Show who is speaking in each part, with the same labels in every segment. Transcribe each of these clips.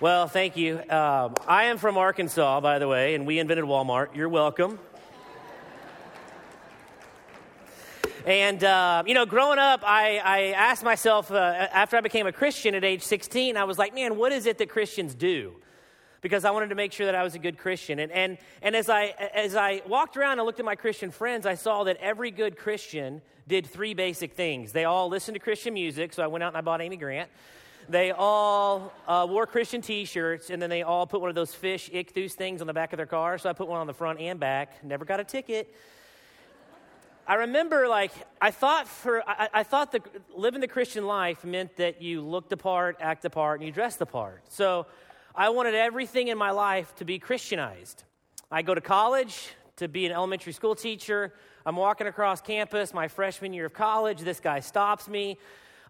Speaker 1: Well, thank you. Um, I am from Arkansas, by the way, and we invented Walmart. You're welcome. And, uh, you know, growing up, I, I asked myself, uh, after I became a Christian at age 16, I was like, man, what is it that Christians do? Because I wanted to make sure that I was a good Christian. And, and, and as, I, as I walked around and looked at my Christian friends, I saw that every good Christian did three basic things. They all listened to Christian music, so I went out and I bought Amy Grant. They all uh, wore Christian t shirts, and then they all put one of those fish ichthus things on the back of their car. So I put one on the front and back. Never got a ticket. I remember, like, I thought for I, I thought that living the Christian life meant that you looked the part, act the part, and you dressed the part. So I wanted everything in my life to be Christianized. I go to college to be an elementary school teacher. I'm walking across campus my freshman year of college. This guy stops me.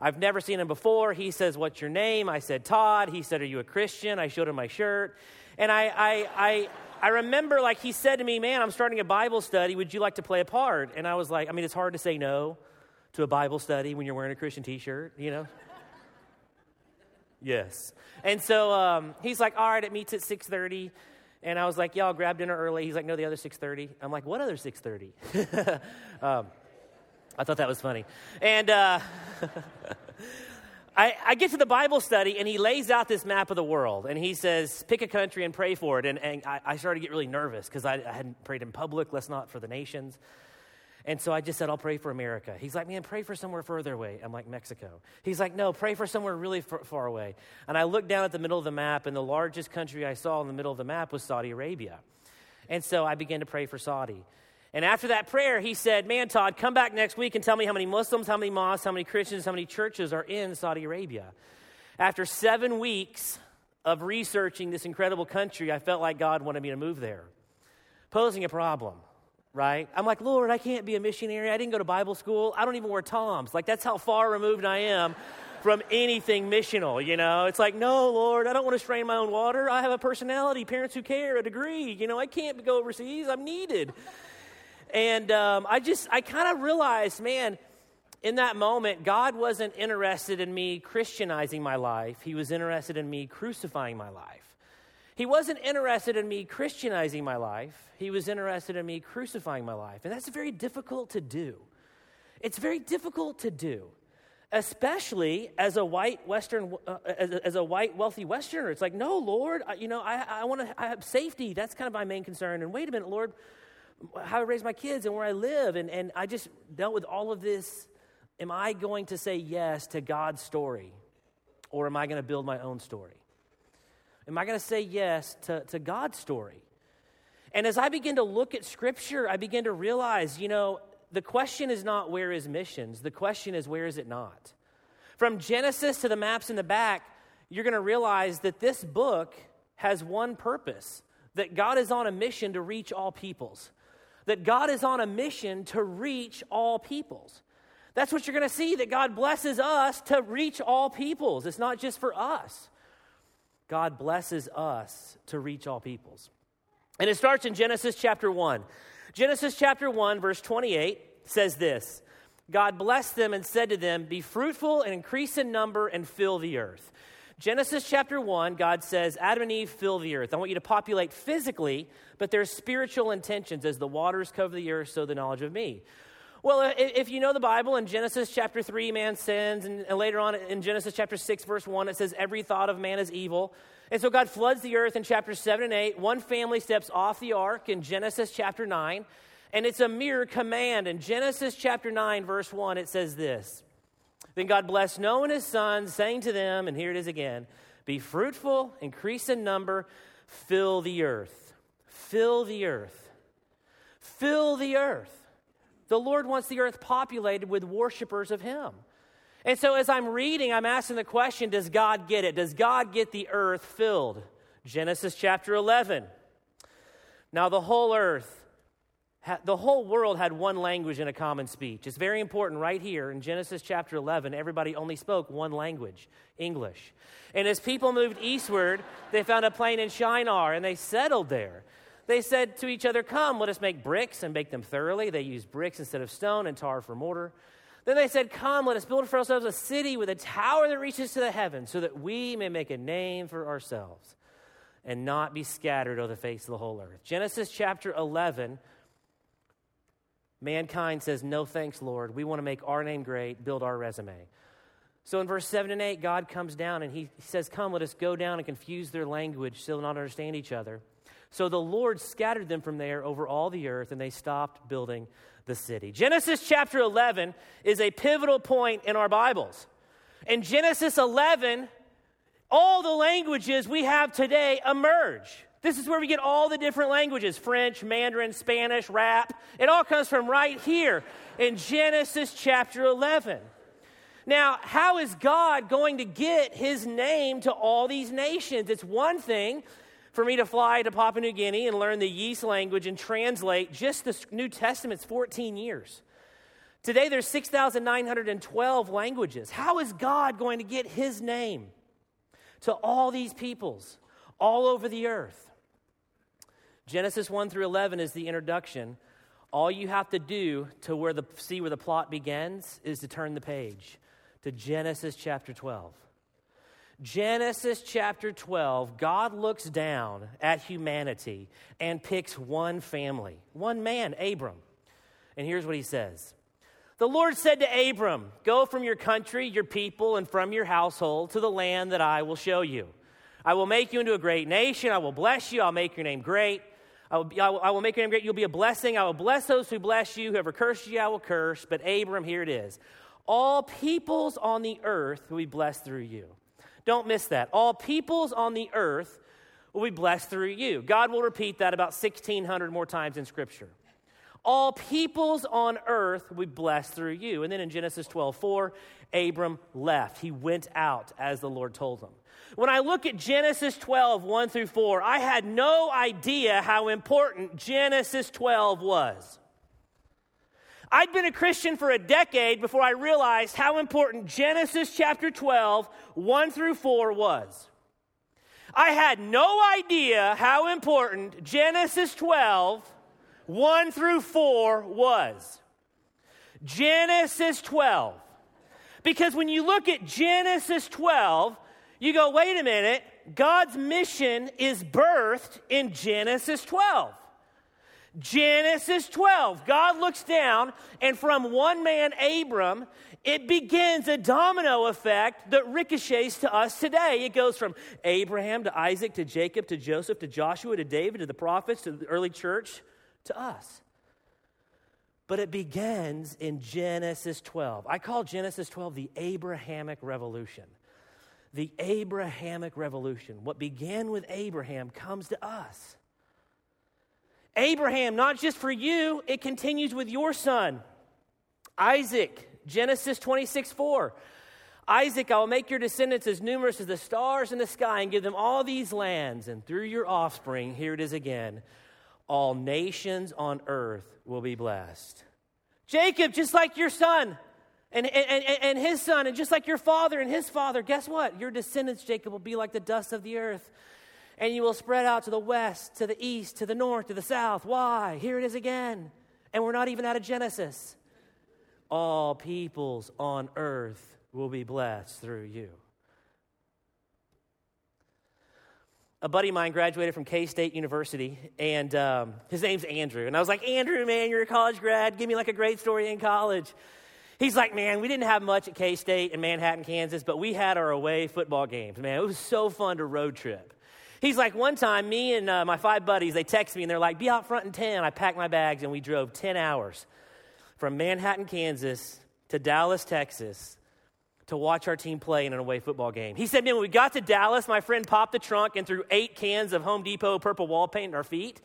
Speaker 1: I've never seen him before. He says, What's your name? I said, Todd. He said, Are you a Christian? I showed him my shirt. And I, I, I, I remember, like, he said to me, Man, I'm starting a Bible study. Would you like to play a part? And I was like, I mean, it's hard to say no to a Bible study when you're wearing a Christian t shirt, you know? yes. And so um, he's like, All right, it meets at 6.30. And I was like, "Y'all grab dinner early." He's like, "No, the other 6:30." I'm like, "What other 6:30?" um, I thought that was funny. And uh, I, I, get to the Bible study, and he lays out this map of the world, and he says, "Pick a country and pray for it." And, and I, I, started to get really nervous because I, I hadn't prayed in public. Let's not for the nations. And so I just said, I'll pray for America. He's like, man, pray for somewhere further away. I'm like, Mexico. He's like, no, pray for somewhere really far, far away. And I looked down at the middle of the map, and the largest country I saw in the middle of the map was Saudi Arabia. And so I began to pray for Saudi. And after that prayer, he said, Man, Todd, come back next week and tell me how many Muslims, how many mosques, how many Christians, how many churches are in Saudi Arabia. After seven weeks of researching this incredible country, I felt like God wanted me to move there, posing a problem right? I'm like, Lord, I can't be a missionary. I didn't go to Bible school. I don't even wear Toms. Like, that's how far removed I am from anything missional, you know? It's like, no, Lord, I don't want to strain my own water. I have a personality, parents who care, a degree. You know, I can't go overseas. I'm needed. And um, I just, I kind of realized, man, in that moment, God wasn't interested in me Christianizing my life, He was interested in me crucifying my life. He wasn't interested in me Christianizing my life, he was interested in me crucifying my life. And that's very difficult to do. It's very difficult to do, especially as a white Western, uh, as, as, a, white wealthy Westerner. It's like, no, Lord, you know, I, I want to I have safety. That's kind of my main concern. And wait a minute, Lord, how I raise my kids and where I live. And, and I just dealt with all of this. Am I going to say yes to God's story? Or am I going to build my own story? Am I going to say yes to, to God's story? And as I begin to look at Scripture, I begin to realize, you know, the question is not where is missions, the question is where is it not? From Genesis to the maps in the back, you're going to realize that this book has one purpose that God is on a mission to reach all peoples. That God is on a mission to reach all peoples. That's what you're going to see, that God blesses us to reach all peoples. It's not just for us. God blesses us to reach all peoples. And it starts in Genesis chapter 1. Genesis chapter 1, verse 28 says this God blessed them and said to them, Be fruitful and increase in number and fill the earth. Genesis chapter 1, God says, Adam and Eve fill the earth. I want you to populate physically, but there's spiritual intentions. As the waters cover the earth, so the knowledge of me. Well, if you know the Bible, in Genesis chapter 3, man sins, and later on in Genesis chapter 6, verse 1, it says, Every thought of man is evil. And so God floods the earth in chapter 7 and 8. One family steps off the ark in Genesis chapter 9, and it's a mere command. In Genesis chapter 9, verse 1, it says this Then God blessed Noah and his sons, saying to them, and here it is again Be fruitful, increase in number, fill the earth. Fill the earth. Fill the earth. The Lord wants the earth populated with worshipers of Him. And so as I'm reading, I'm asking the question Does God get it? Does God get the earth filled? Genesis chapter 11. Now, the whole earth, the whole world had one language and a common speech. It's very important right here in Genesis chapter 11. Everybody only spoke one language, English. And as people moved eastward, they found a plain in Shinar and they settled there. They said to each other, Come, let us make bricks and bake them thoroughly. They used bricks instead of stone and tar for mortar. Then they said, Come, let us build for ourselves a city with a tower that reaches to the heavens, so that we may make a name for ourselves and not be scattered over the face of the whole earth. Genesis chapter 11, mankind says, No thanks, Lord. We want to make our name great, build our resume. So in verse 7 and 8, God comes down and he says, Come, let us go down and confuse their language so they'll not understand each other. So the Lord scattered them from there over all the earth, and they stopped building the city. Genesis chapter 11 is a pivotal point in our Bibles. In Genesis 11, all the languages we have today emerge. This is where we get all the different languages French, Mandarin, Spanish, rap. It all comes from right here in Genesis chapter 11. Now, how is God going to get his name to all these nations? It's one thing for me to fly to Papua New Guinea and learn the Yeast language and translate just the New Testament's 14 years. Today there's 6,912 languages. How is God going to get his name to all these peoples all over the earth? Genesis 1 through 11 is the introduction. All you have to do to where the, see where the plot begins is to turn the page to Genesis chapter 12. Genesis chapter 12, God looks down at humanity and picks one family, one man, Abram. And here's what he says The Lord said to Abram, Go from your country, your people, and from your household to the land that I will show you. I will make you into a great nation. I will bless you. I'll make your name great. I will, I will, I will make your name great. You'll be a blessing. I will bless those who bless you. Whoever curses you, I will curse. But Abram, here it is. All peoples on the earth will be blessed through you. Don't miss that. All peoples on the earth will be blessed through you. God will repeat that about 1,600 more times in Scripture. All peoples on earth will be blessed through you. And then in Genesis 12, 4, Abram left. He went out as the Lord told him. When I look at Genesis 12, 1 through 4, I had no idea how important Genesis 12 was. I'd been a Christian for a decade before I realized how important Genesis chapter 12, 1 through 4 was. I had no idea how important Genesis 12, 1 through 4 was. Genesis 12. Because when you look at Genesis 12, you go, wait a minute, God's mission is birthed in Genesis 12. Genesis 12. God looks down, and from one man, Abram, it begins a domino effect that ricochets to us today. It goes from Abraham to Isaac to Jacob to Joseph to Joshua to David to the prophets to the early church to us. But it begins in Genesis 12. I call Genesis 12 the Abrahamic Revolution. The Abrahamic Revolution. What began with Abraham comes to us. Abraham, not just for you, it continues with your son. Isaac, Genesis 26 4. Isaac, I will make your descendants as numerous as the stars in the sky and give them all these lands. And through your offspring, here it is again, all nations on earth will be blessed. Jacob, just like your son and, and, and, his son, and just like your father and his father, guess what? Your descendants, Jacob, will be like the dust of the earth and you will spread out to the west, to the east, to the north, to the south. Why? Here it is again. And we're not even out of Genesis. All peoples on earth will be blessed through you. A buddy of mine graduated from K State University, and um, his name's Andrew. And I was like, Andrew, man, you're a college grad. Give me like a great story in college. He's like, man, we didn't have much at K State in Manhattan, Kansas, but we had our away football games. Man, it was so fun to road trip. He's like, one time, me and uh, my five buddies, they text me and they're like, be out front in 10. I packed my bags and we drove 10 hours from Manhattan, Kansas to Dallas, Texas to watch our team play in an away football game. He said, man, when we got to Dallas, my friend popped the trunk and threw eight cans of Home Depot purple wall paint in our feet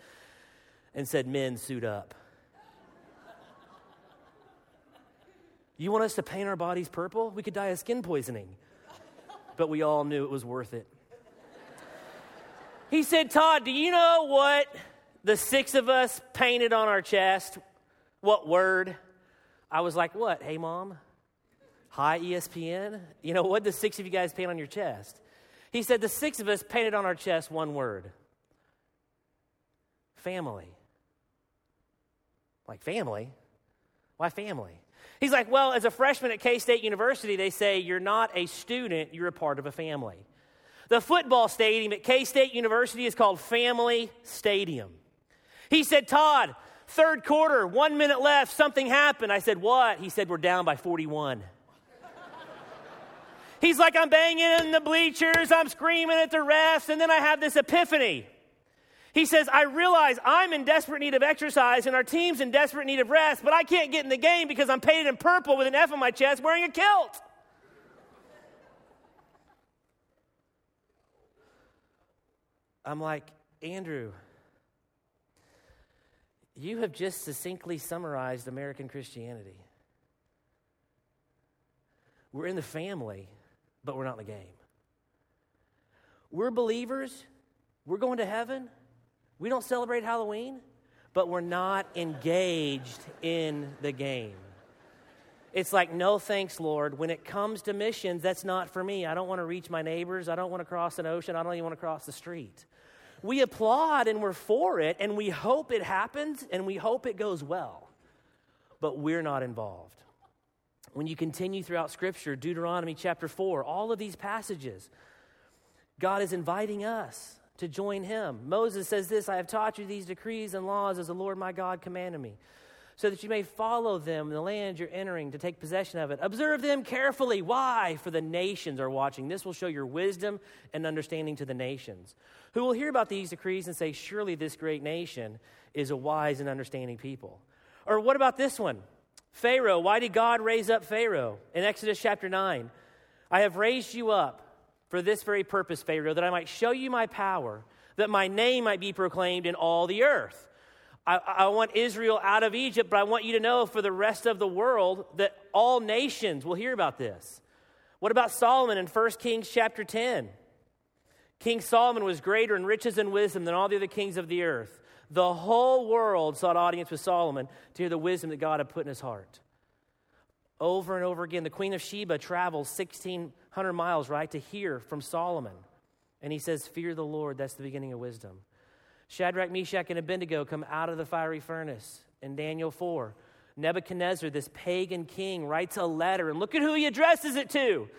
Speaker 1: and said, men, suit up. You want us to paint our bodies purple? We could die of skin poisoning. But we all knew it was worth it. He said, Todd, do you know what the six of us painted on our chest? What word? I was like, What? Hey, mom? Hi, ESPN? You know, what the six of you guys paint on your chest? He said, The six of us painted on our chest one word family. Like, family? Why family? He's like, Well, as a freshman at K State University, they say you're not a student, you're a part of a family. The football stadium at K State University is called Family Stadium. He said, Todd, third quarter, one minute left, something happened. I said, What? He said, We're down by 41. He's like, I'm banging in the bleachers, I'm screaming at the refs, and then I have this epiphany. He says, I realize I'm in desperate need of exercise and our team's in desperate need of rest, but I can't get in the game because I'm painted in purple with an F on my chest wearing a kilt. I'm like, Andrew, you have just succinctly summarized American Christianity. We're in the family, but we're not in the game. We're believers, we're going to heaven. We don't celebrate Halloween, but we're not engaged in the game. It's like, no thanks, Lord. When it comes to missions, that's not for me. I don't want to reach my neighbors. I don't want to cross an ocean. I don't even want to cross the street. We applaud and we're for it, and we hope it happens and we hope it goes well, but we're not involved. When you continue throughout Scripture, Deuteronomy chapter 4, all of these passages, God is inviting us to join him. Moses says this I have taught you these decrees and laws as the Lord my God commanded me, so that you may follow them in the land you're entering to take possession of it. Observe them carefully. Why? For the nations are watching. This will show your wisdom and understanding to the nations, who will hear about these decrees and say, Surely this great nation is a wise and understanding people. Or what about this one? Pharaoh. Why did God raise up Pharaoh? In Exodus chapter 9, I have raised you up for this very purpose, Pharaoh, that I might show you my power, that my name might be proclaimed in all the earth. I, I, want Israel out of Egypt, but I want you to know for the rest of the world that all nations will hear about this. What about Solomon in 1 Kings chapter 10? King Solomon was greater in riches and wisdom than all the other kings of the earth. The whole world sought audience with Solomon to hear the wisdom that God had put in his heart. Over and over again, the Queen of Sheba travels 1,600 miles, right, to hear from Solomon. And he says, Fear the Lord, that's the beginning of wisdom. Shadrach, Meshach, and Abednego come out of the fiery furnace. In Daniel 4, Nebuchadnezzar, this pagan king, writes a letter, and look at who he addresses it to.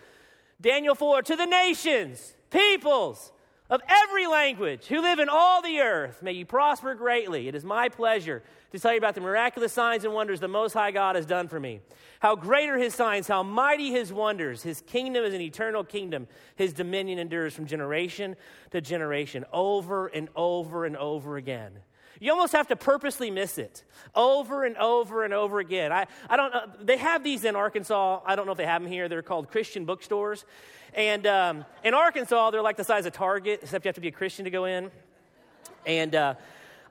Speaker 1: Daniel 4, to the nations, peoples, of every language who live in all the earth. May you prosper greatly. It is my pleasure to tell you about the miraculous signs and wonders the Most High God has done for me. How great are his signs, how mighty his wonders. His kingdom is an eternal kingdom. His dominion endures from generation to generation, over and over and over again. You almost have to purposely miss it over and over and over again. I, I don't know. They have these in Arkansas. I don't know if they have them here. They're called Christian bookstores. And um, in Arkansas, they're like the size of Target, except you have to be a Christian to go in. And uh,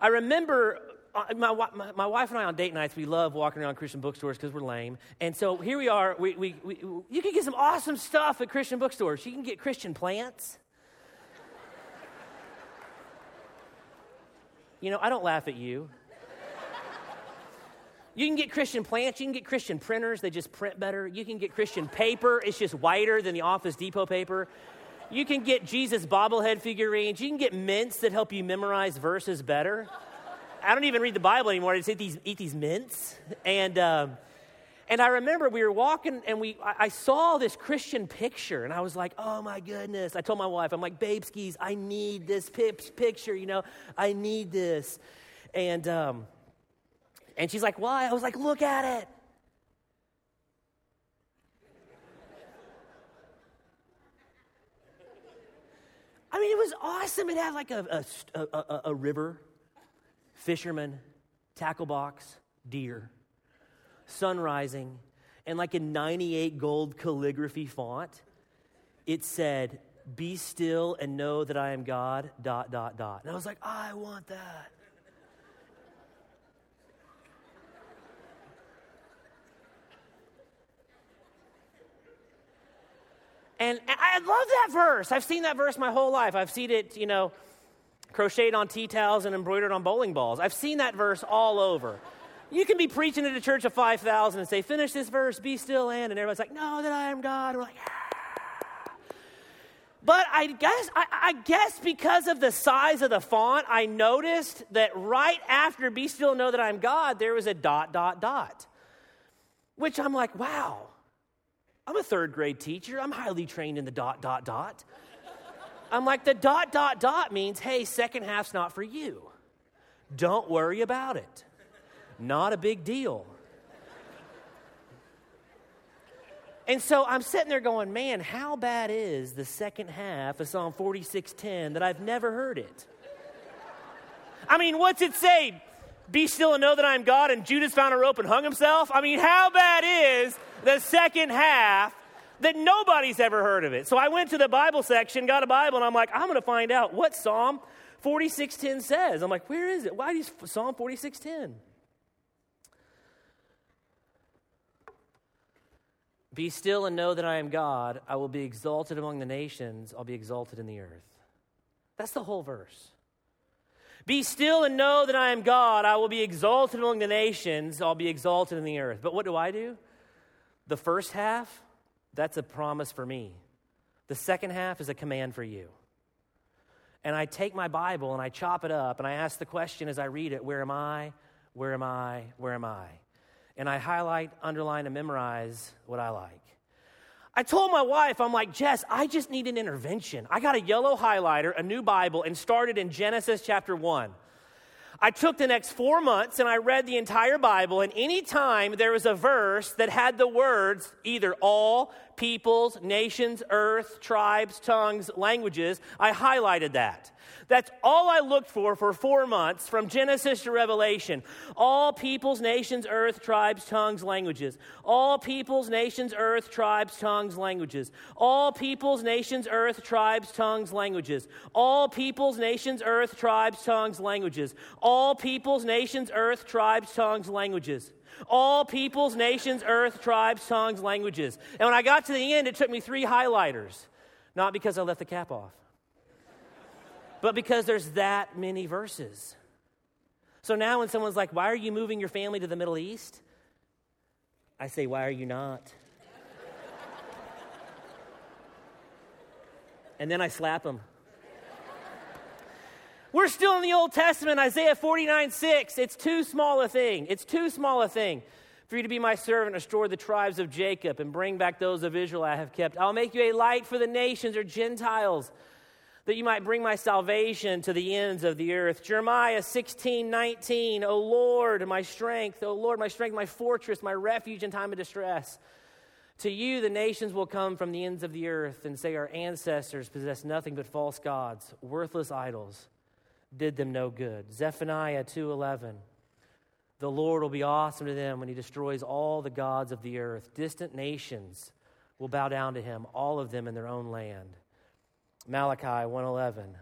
Speaker 1: I remember uh, my, my, my, wife and I on date nights, we love walking around Christian bookstores because we're lame. And so here we are. We, we, we, you can get some awesome stuff at Christian bookstores. You can get Christian plants. you know, I don't laugh at you. You can get Christian plants, you can get Christian printers, they just print better. You can get Christian paper, it's just whiter than the Office Depot paper. You can get Jesus bobblehead figurines, you can get mints that help you memorize verses better. I don't even read the Bible anymore, I just eat these, eat these mints. And, um, and I remember we were walking and we, I, saw this Christian picture and I was like, oh my goodness. I told my wife, I'm like, babe skis, I need this picture, you know, I need this. And, um, and she's like, Why? I was like, Look at it. I mean, it was awesome. It had like a, a, a, a river, fisherman, tackle box, deer, sun rising, and like a 98 gold calligraphy font, it said, Be still and know that I am God, dot, dot, dot. And I was like, I want that. And I love that verse. I've seen that verse my whole life. I've seen it, you know, crocheted on tea towels and embroidered on bowling balls. I've seen that verse all over. You can be preaching at a church of 5,000 and say, finish this verse, be still and, and everybody's like, no, that I am God. we're like. But I guess, I, I guess because of the size of the font, I noticed that right after be still and know that I'm God, there was a dot, dot, dot. Which I'm like, wow, I'm a third grade teacher. I'm highly trained in the dot, dot, dot. I'm like, the dot, dot, dot means, hey, second half's not for you. Don't worry about it. Not a big deal. And so I'm sitting there going, man, how bad is the second half of Psalm 46:10 that I've never heard it? I mean, what's it say? Be still and know that I am God, and Judas found a rope and hung himself? I mean, how bad is the second half that nobody's ever heard of it? So I went to the Bible section, got a Bible, and I'm like, I'm going to find out what Psalm 46:10 says. I'm like, where is it? Why is Psalm 46:10? Be still and know that I am God. I will be exalted among the nations. I'll be exalted in the earth. That's the whole verse. Be still and know that I am God. I will be exalted among the nations. I'll be exalted in the earth. But what do I do? The first half, that's a promise for me. The second half is a command for you. And I take my Bible and I chop it up and I ask the question as I read it Where am I? Where am I? Where am I? and I highlight, underline, and memorize what I like. I told my wife, I'm like, Jess, I just need an intervention. I got a yellow highlighter, a new Bible, and started in Genesis chapter 1. I took the next four months and I read the entire Bible, and anytime there was a verse that had the words either all, peoples, nations, earth, tribes, tongues, languages, I highlighted that. That's all I looked for for four months from Genesis to Revelation. All peoples, nations, earth, tribes, tongues, languages. All peoples, nations, earth, tribes, tongues, languages. All peoples, nations, earth, tribes, tongues, languages. All peoples, nations, earth, tribes, tongues, languages. All peoples, nations, earth, tribes, tongues, languages all peoples, nations, earth, tribes, tongues, languages. And when I got to the end, it took me three highlighters, not because I left the cap off but because there's that many verses. So now when someone's like, Why are you moving your family to the Middle East? I say, Why are you not? and then I slap them. We're still in the Old Testament, Isaiah 49 6. It's too small a thing. It's too small a thing for you to be my servant, restore the tribes of Jacob, and bring back those of Israel I have kept. I'll make you a light for the nations or Gentiles that you might bring my salvation to the ends of the earth. Jeremiah 16, 19. O Lord, my strength, O Lord, my strength, my fortress, my refuge in time of distress. To you, the nations will come from the ends of the earth and say, Our ancestors possessed nothing but false gods, worthless idols, did them no good. Zephaniah 2:11. The Lord will be awesome to them when he destroys all the gods of the earth. Distant nations will bow down to him, all of them in their own land. Malachi 1:11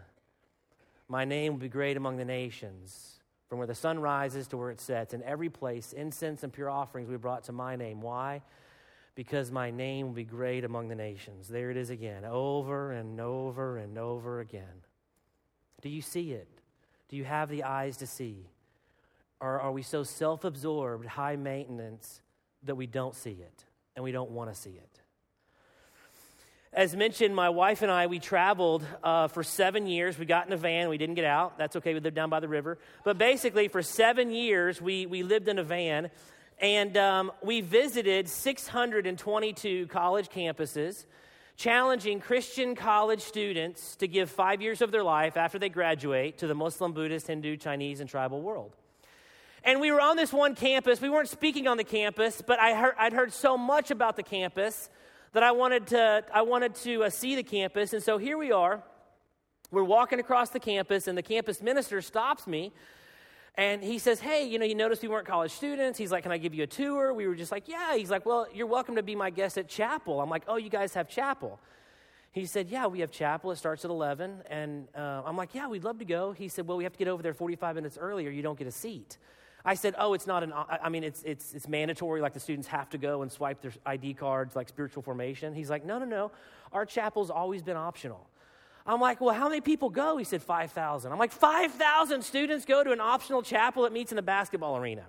Speaker 1: My name will be great among the nations from where the sun rises to where it sets in every place incense and pure offerings we brought to my name why because my name will be great among the nations there it is again over and over and over again do you see it do you have the eyes to see or are we so self-absorbed high maintenance that we don't see it and we don't want to see it as mentioned, my wife and I, we traveled uh, for seven years. We got in a van. We didn't get out. That's okay. We lived down by the river. But basically, for seven years, we, we lived in a van. And um, we visited 622 college campuses, challenging Christian college students to give five years of their life after they graduate to the Muslim, Buddhist, Hindu, Chinese, and tribal world. And we were on this one campus. We weren't speaking on the campus, but I heard, I'd heard so much about the campus that I wanted to, I wanted to uh, see the campus. And so here we are. We're walking across the campus, and the campus minister stops me. And he says, Hey, you know, you noticed we weren't college students. He's like, Can I give you a tour? We were just like, Yeah. He's like, Well, you're welcome to be my guest at chapel. I'm like, Oh, you guys have chapel. He said, Yeah, we have chapel. It starts at 11. And uh, I'm like, Yeah, we'd love to go. He said, Well, we have to get over there 45 minutes earlier. You don't get a seat. I said, oh, it's not an, I mean, it's, it's, it's mandatory, like the students have to go and swipe their ID cards, like spiritual formation. He's like, no, no, no. Our chapel's always been optional. I'm like, well, how many people go? He said, 5,000. I'm like, 5,000 students go to an optional chapel that meets in the basketball arena.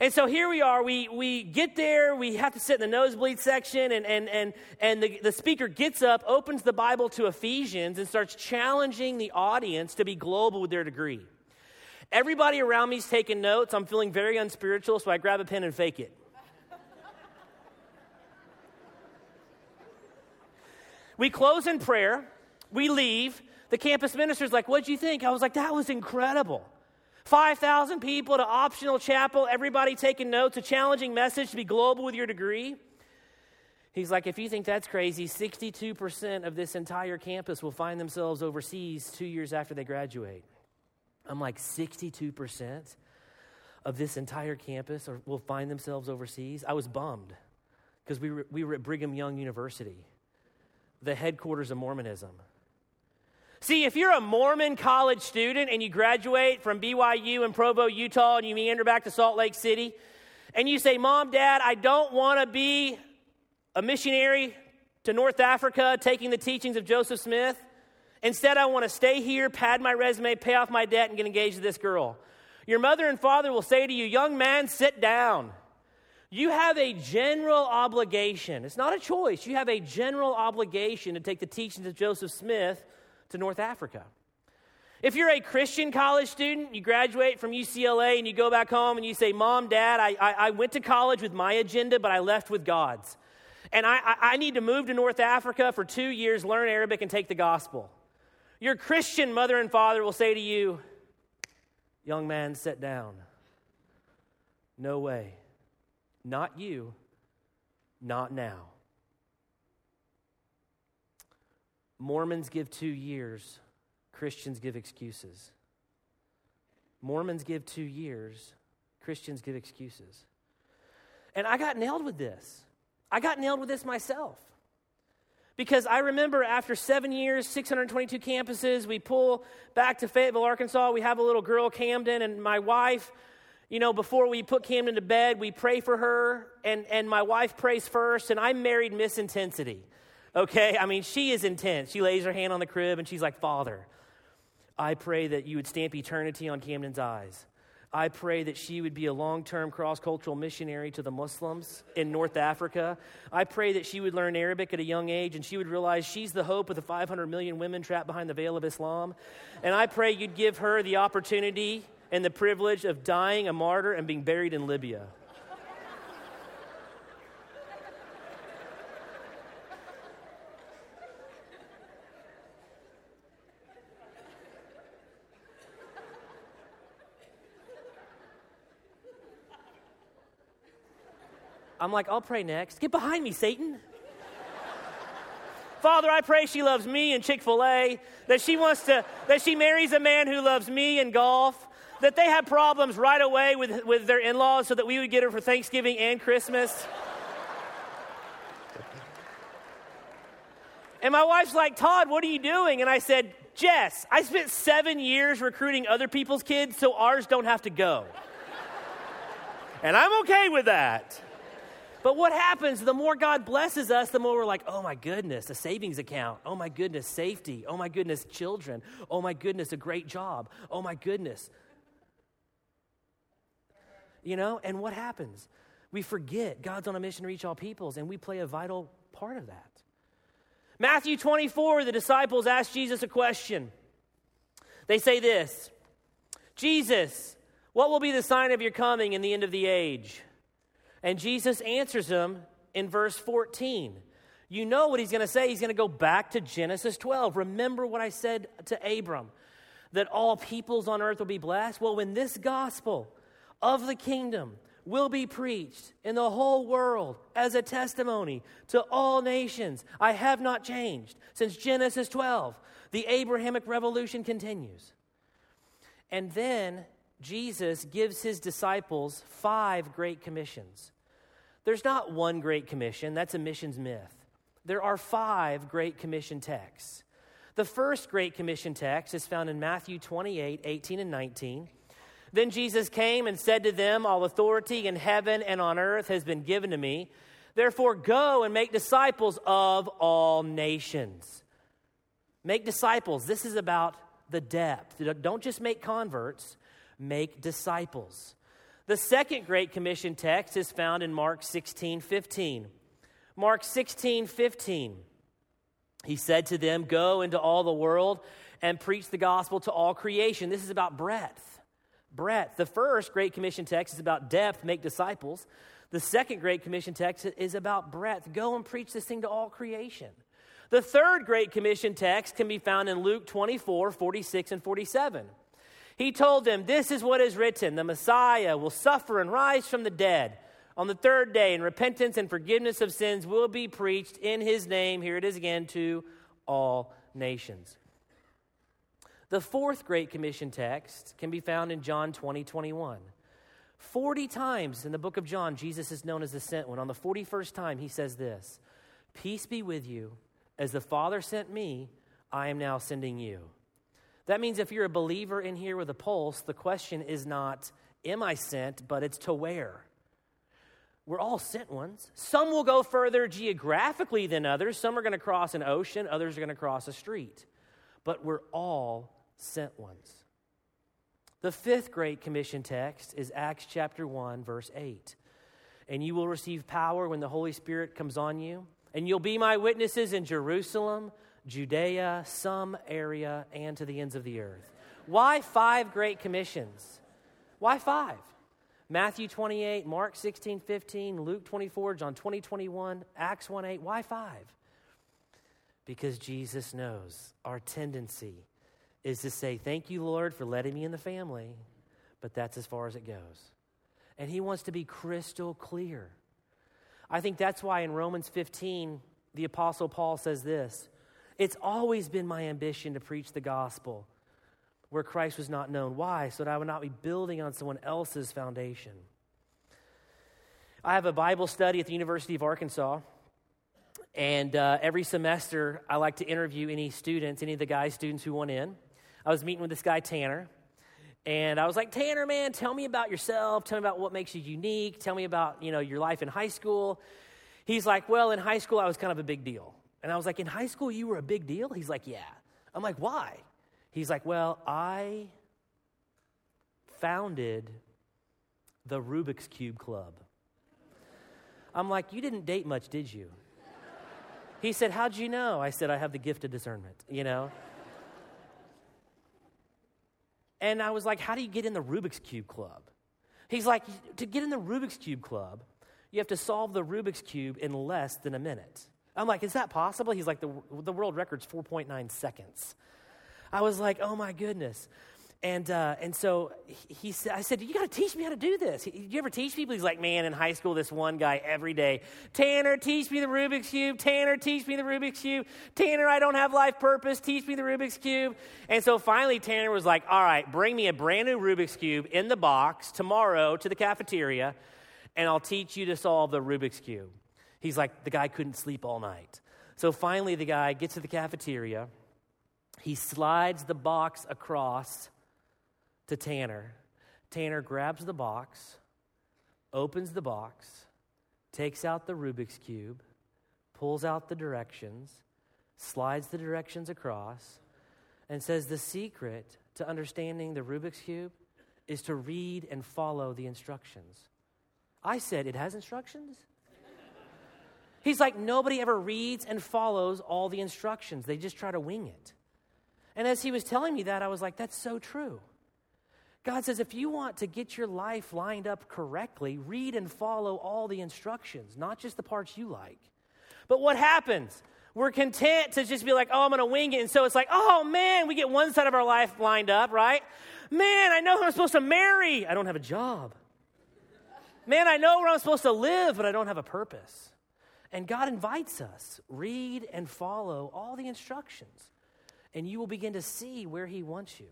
Speaker 1: And so here we are. We, we get there. We have to sit in the nosebleed section. And, and, and, and the, the speaker gets up, opens the Bible to Ephesians, and starts challenging the audience to be global with their degree. Everybody around me is taking notes. I'm feeling very unspiritual, so I grab a pen and fake it. we close in prayer we leave. The campus minister's like, What'd you think? I was like, That was incredible. 5,000 people to optional chapel, everybody taking notes, a challenging message to be global with your degree. He's like, if you think that's crazy, 62% of this entire campus will find themselves overseas two years after they graduate. I'm like, 62% of this entire campus will find themselves overseas? I was bummed because we were, we were at Brigham Young University, the headquarters of Mormonism. See, if you're a Mormon college student and you graduate from BYU in Provo, Utah, and you meander back to Salt Lake City, and you say, Mom, Dad, I don't want to be a missionary to North Africa taking the teachings of Joseph Smith. Instead, I want to stay here, pad my resume, pay off my debt, and get engaged to this girl. Your mother and father will say to you, Young man, sit down. You have a general obligation. It's not a choice. You have a general obligation to take the teachings of Joseph Smith to North Africa. If you're a Christian college student, you graduate from UCLA and you go back home and you say, Mom, Dad, I, I, I went to college with my agenda, but I left with God's. And I, I need to move to North Africa for two years, learn Arabic, and take the gospel. Your Christian mother and father will say to you, Young man, sit down. No way. Not you. Not now. Mormons give two years, Christians give excuses. Mormons give two years, Christians give excuses. And I got nailed with this. I got nailed with this myself. Because I remember after seven years, 622 campuses, we pull back to Fayetteville, Arkansas. We have a little girl, Camden, and my wife, you know, before we put Camden to bed, we pray for her, and, and my wife prays first, and I married Miss Intensity. Okay? I mean, she is intense. She lays her hand on the crib and she's like, Father, I pray that you would stamp eternity on Camden's eyes. I pray that she would be a long term cross cultural missionary to the Muslims in North Africa. I pray that she would learn Arabic at a young age and she would realize she's the hope of the 500 million women trapped behind the veil of Islam. And I pray you'd give her the opportunity and the privilege of dying a martyr and being buried in Libya. I'm like, I'll pray next. Get behind me, Satan. Father, I pray she loves me and Chick fil A, that she wants to, that she marries a man who loves me and golf, that they have problems right away with, with their in laws so that we would get her for Thanksgiving and Christmas. and my wife's like, Todd, what are you doing? And I said, Jess, I spent seven years recruiting other people's kids so ours don't have to go. and I'm okay with that. But what happens, the more God blesses us, the more we're like, oh my goodness, a savings account. Oh my goodness, safety. Oh my goodness, children. Oh my goodness, a great job. Oh my goodness. You know, and what happens? We forget God's on a mission to reach all peoples, and we play a vital part of that. Matthew 24, the disciples ask Jesus a question. They say this Jesus, what will be the sign of your coming in the end of the age? And Jesus answers them in verse 14. You know what he's going to say. He's going to go back to Genesis 12. Remember what I said to Abram that all peoples on earth will be blessed? Well, when this gospel of the kingdom will be preached in the whole world as a testimony to all nations, I have not changed. Since Genesis 12, the Abrahamic revolution continues. And then Jesus gives his disciples five great commissions. There's not one great commission, that's a missions myth. There are five great commission texts. The first great commission text is found in Matthew 28 18 and 19. Then Jesus came and said to them, All authority in heaven and on earth has been given to me. Therefore, go and make disciples of all nations. Make disciples. This is about the depth. Don't just make converts, make disciples. The second Great Commission text is found in Mark 16 15. Mark 16 15. He said to them, Go into all the world and preach the gospel to all creation. This is about breadth. Breadth. The first Great Commission text is about depth, make disciples. The second Great Commission text is about breadth. Go and preach this thing to all creation. The third Great Commission text can be found in Luke 24, 46, and 47. He told them, This is what is written the Messiah will suffer and rise from the dead on the third day, and repentance and forgiveness of sins will be preached in his name. Here it is again to all nations. The fourth Great Commission text can be found in John 20, 21. 40 times in the book of John, Jesus is known as the sent one. On the 41st time, he says this Peace be with you. As the Father sent me, I am now sending you. That means if you're a believer in here with a pulse, the question is not, Am I sent? but it's to where? We're all sent ones. Some will go further geographically than others. Some are going to cross an ocean, others are going to cross a street. But we're all sent ones. The fifth Great Commission text is Acts chapter 1, verse 8. And you will receive power when the Holy Spirit comes on you, and you'll be my witnesses in Jerusalem, Judea, some area, and to the ends of the earth. Why five Great Commissions? Why five? Matthew 28, Mark 16, 15, Luke 24, John 20, 21, Acts 1, 8. Why five? Because Jesus knows our tendency is to say, Thank you, Lord, for letting me in the family, but that's as far as it goes. And He wants to be crystal clear. I think that's why in Romans 15, the Apostle Paul says this It's always been my ambition to preach the gospel where Christ was not known. Why? So that I would not be building on someone else's foundation. I have a Bible study at the University of Arkansas. And uh, every semester, I like to interview any students, any of the guy students who want in. I was meeting with this guy, Tanner. And I was like, Tanner, man, tell me about yourself. Tell me about what makes you unique. Tell me about, you know, your life in high school. He's like, well, in high school, I was kind of a big deal. And I was like, in high school, you were a big deal? He's like, yeah. I'm like, why? He's like, Well, I founded the Rubik's Cube Club. I'm like, You didn't date much, did you? He said, How'd you know? I said, I have the gift of discernment, you know? And I was like, How do you get in the Rubik's Cube Club? He's like, To get in the Rubik's Cube Club, you have to solve the Rubik's Cube in less than a minute. I'm like, Is that possible? He's like, The, the world record's 4.9 seconds. I was like, oh my goodness. And, uh, and so he said, I said, you got to teach me how to do this. He, you ever teach people? He's like, man, in high school, this one guy every day, Tanner, teach me the Rubik's Cube. Tanner, teach me the Rubik's Cube. Tanner, I don't have life purpose. Teach me the Rubik's Cube. And so finally, Tanner was like, all right, bring me a brand new Rubik's Cube in the box tomorrow to the cafeteria, and I'll teach you to solve the Rubik's Cube. He's like, the guy couldn't sleep all night. So finally, the guy gets to the cafeteria he slides the box across to Tanner. Tanner grabs the box, opens the box, takes out the Rubik's Cube, pulls out the directions, slides the directions across, and says the secret to understanding the Rubik's Cube is to read and follow the instructions. I said, It has instructions? He's like, Nobody ever reads and follows all the instructions, they just try to wing it. And as he was telling me that, I was like, that's so true. God says, if you want to get your life lined up correctly, read and follow all the instructions, not just the parts you like. But what happens? We're content to just be like, oh, I'm going to wing it. And so it's like, oh, man, we get one side of our life lined up, right? Man, I know who I'm supposed to marry. I don't have a job. Man, I know where I'm supposed to live, but I don't have a purpose. And God invites us read and follow all the instructions and you will begin to see where He wants you.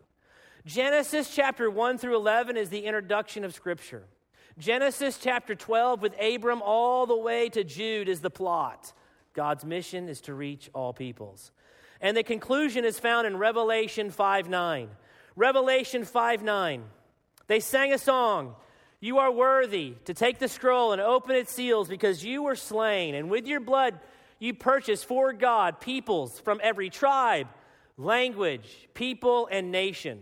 Speaker 1: Genesis chapter 1 through 11 is the introduction of Scripture. Genesis chapter 12 with Abram all the way to Jude is the plot. God's mission is to reach all peoples. And the conclusion is found in Revelation 5 9. Revelation 5 9. They sang a song. You are worthy to take the scroll and open its seals because you were slain, and with your blood you purchased for God peoples from every tribe language, people, and nation.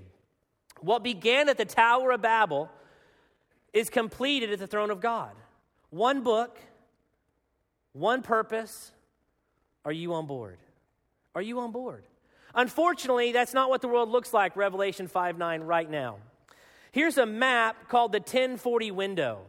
Speaker 1: What began at the Tower of Babel is completed at the throne of God. One book, one purpose. Are you on board? Are you on board? Unfortunately, that's not what the world looks like, Revelation 5 9, right now. Here's a map called the 1040 window.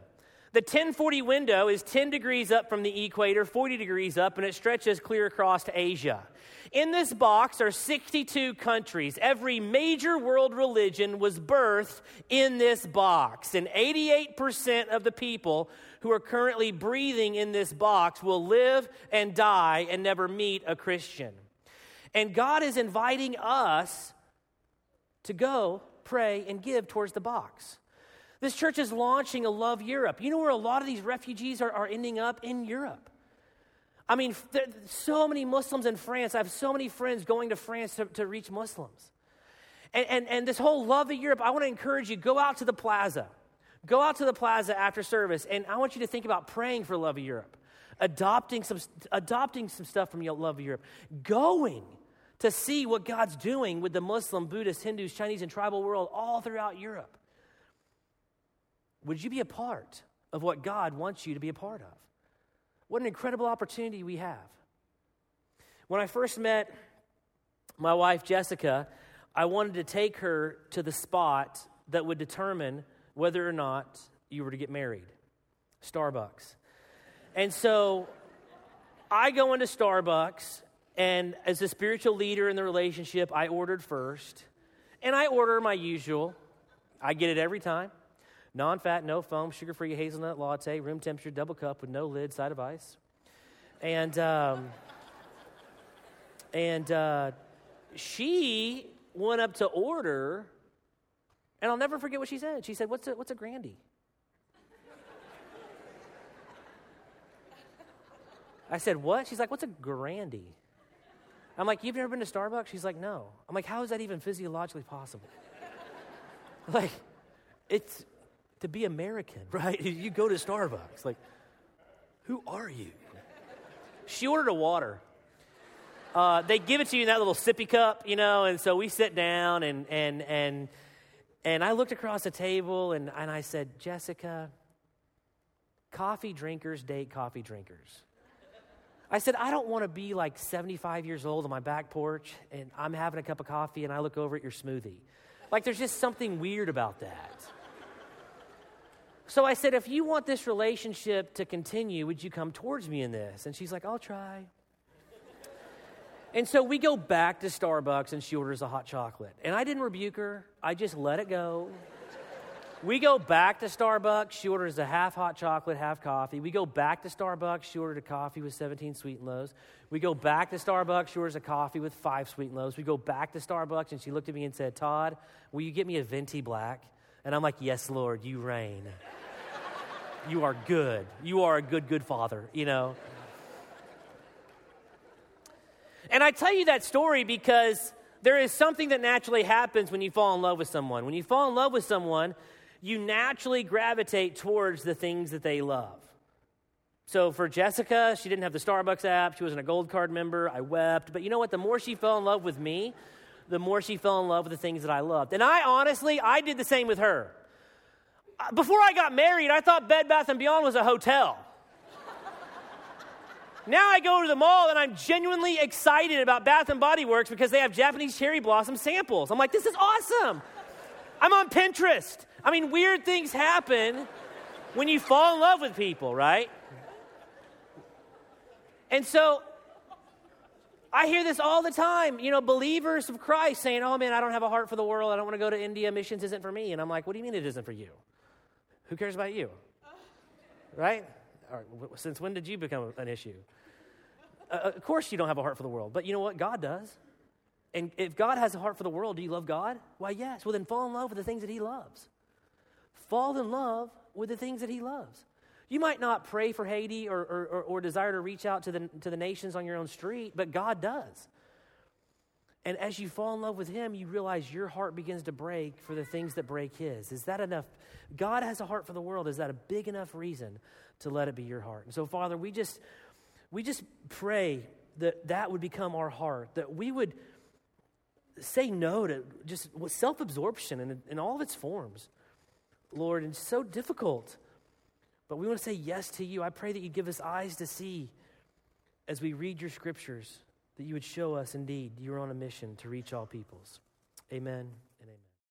Speaker 1: The 1040 window is 10 degrees up from the equator, 40 degrees up, and it stretches clear across to Asia. In this box are 62 countries. Every major world religion was birthed in this box. And 88% of the people who are currently breathing in this box will live and die and never meet a Christian. And God is inviting us to go pray and give towards the box. This church is launching a Love Europe. You know where a lot of these refugees are, are ending up? In Europe. I mean, so many Muslims in France. I have so many friends going to France to, to reach Muslims. And, and, and this whole Love of Europe, I want to encourage you go out to the plaza. Go out to the plaza after service, and I want you to think about praying for Love of Europe, adopting some, adopting some stuff from Love of Europe, going to see what God's doing with the Muslim, Buddhist, Hindus, Chinese, and tribal world all throughout Europe. Would you be a part of what God wants you to be a part of? What an incredible opportunity we have. When I first met my wife, Jessica, I wanted to take her to the spot that would determine whether or not you were to get married Starbucks. And so I go into Starbucks, and as a spiritual leader in the relationship, I ordered first. And I order my usual, I get it every time. Non fat, no foam, sugar free hazelnut latte, room temperature, double cup with no lid, side of ice. And, um, and uh, she went up to order, and I'll never forget what she said. She said, What's a, what's a Grandy? I said, What? She's like, What's a Grandy? I'm like, You've never been to Starbucks? She's like, No. I'm like, How is that even physiologically possible? like, it's to be American, right? You go to Starbucks, like, who are you? She ordered a water. Uh, they give it to you in that little sippy cup, you know, and so we sit down and and and and I looked across the table and, and I said, Jessica, coffee drinkers date coffee drinkers. I said, I don't want to be like 75 years old on my back porch and I'm having a cup of coffee and I look over at your smoothie. Like, there's just something weird about that. So I said, if you want this relationship to continue, would you come towards me in this? And she's like, I'll try. And so we go back to Starbucks and she orders a hot chocolate. And I didn't rebuke her, I just let it go. We go back to Starbucks. She orders a half hot chocolate, half coffee. We go back to Starbucks. She ordered a coffee with 17 sweet and lows. We go back to Starbucks. She orders a coffee with five sweet and lows. We go back to Starbucks and she looked at me and said, Todd, will you get me a venti black? And I'm like, Yes, Lord, you reign. you are good. You are a good, good father, you know. And I tell you that story because there is something that naturally happens when you fall in love with someone. When you fall in love with someone, you naturally gravitate towards the things that they love. So for Jessica, she didn't have the Starbucks app. She wasn't a gold card member. I wept. But you know what? The more she fell in love with me, the more she fell in love with the things that I loved. And I honestly, I did the same with her. Uh, before I got married, I thought Bed Bath & Beyond was a hotel. now I go to the mall and I'm genuinely excited about Bath & Body Works because they have Japanese cherry blossom samples. I'm like, this is awesome. I'm on Pinterest. I mean, weird things happen when you fall in love with people, right? And so I hear this all the time, you know, believers of Christ saying, oh man, I don't have a heart for the world. I don't want to go to India. Missions isn't for me. And I'm like, what do you mean it isn't for you? Who cares about you? Right? since when did you become an issue? Uh, of course, you don't have a heart for the world, but you know what? God does. And if God has a heart for the world, do you love God? Why, yes. Well, then fall in love with the things that He loves. Fall in love with the things that He loves. You might not pray for Haiti or, or, or, desire to reach out to the, to the nations on your own street, but God does. And as you fall in love with Him, you realize your heart begins to break for the things that break His. Is that enough? God has a heart for the world. Is that a big enough reason to let it be your heart? And so, Father, we just, we just pray that that would become our heart, that we would say no to just self absorption in, in all of its forms, Lord. And so difficult. But we want to say yes to you. I pray that you give us eyes to see as we read your scriptures, that you would show us indeed you're on a mission to reach all peoples. Amen.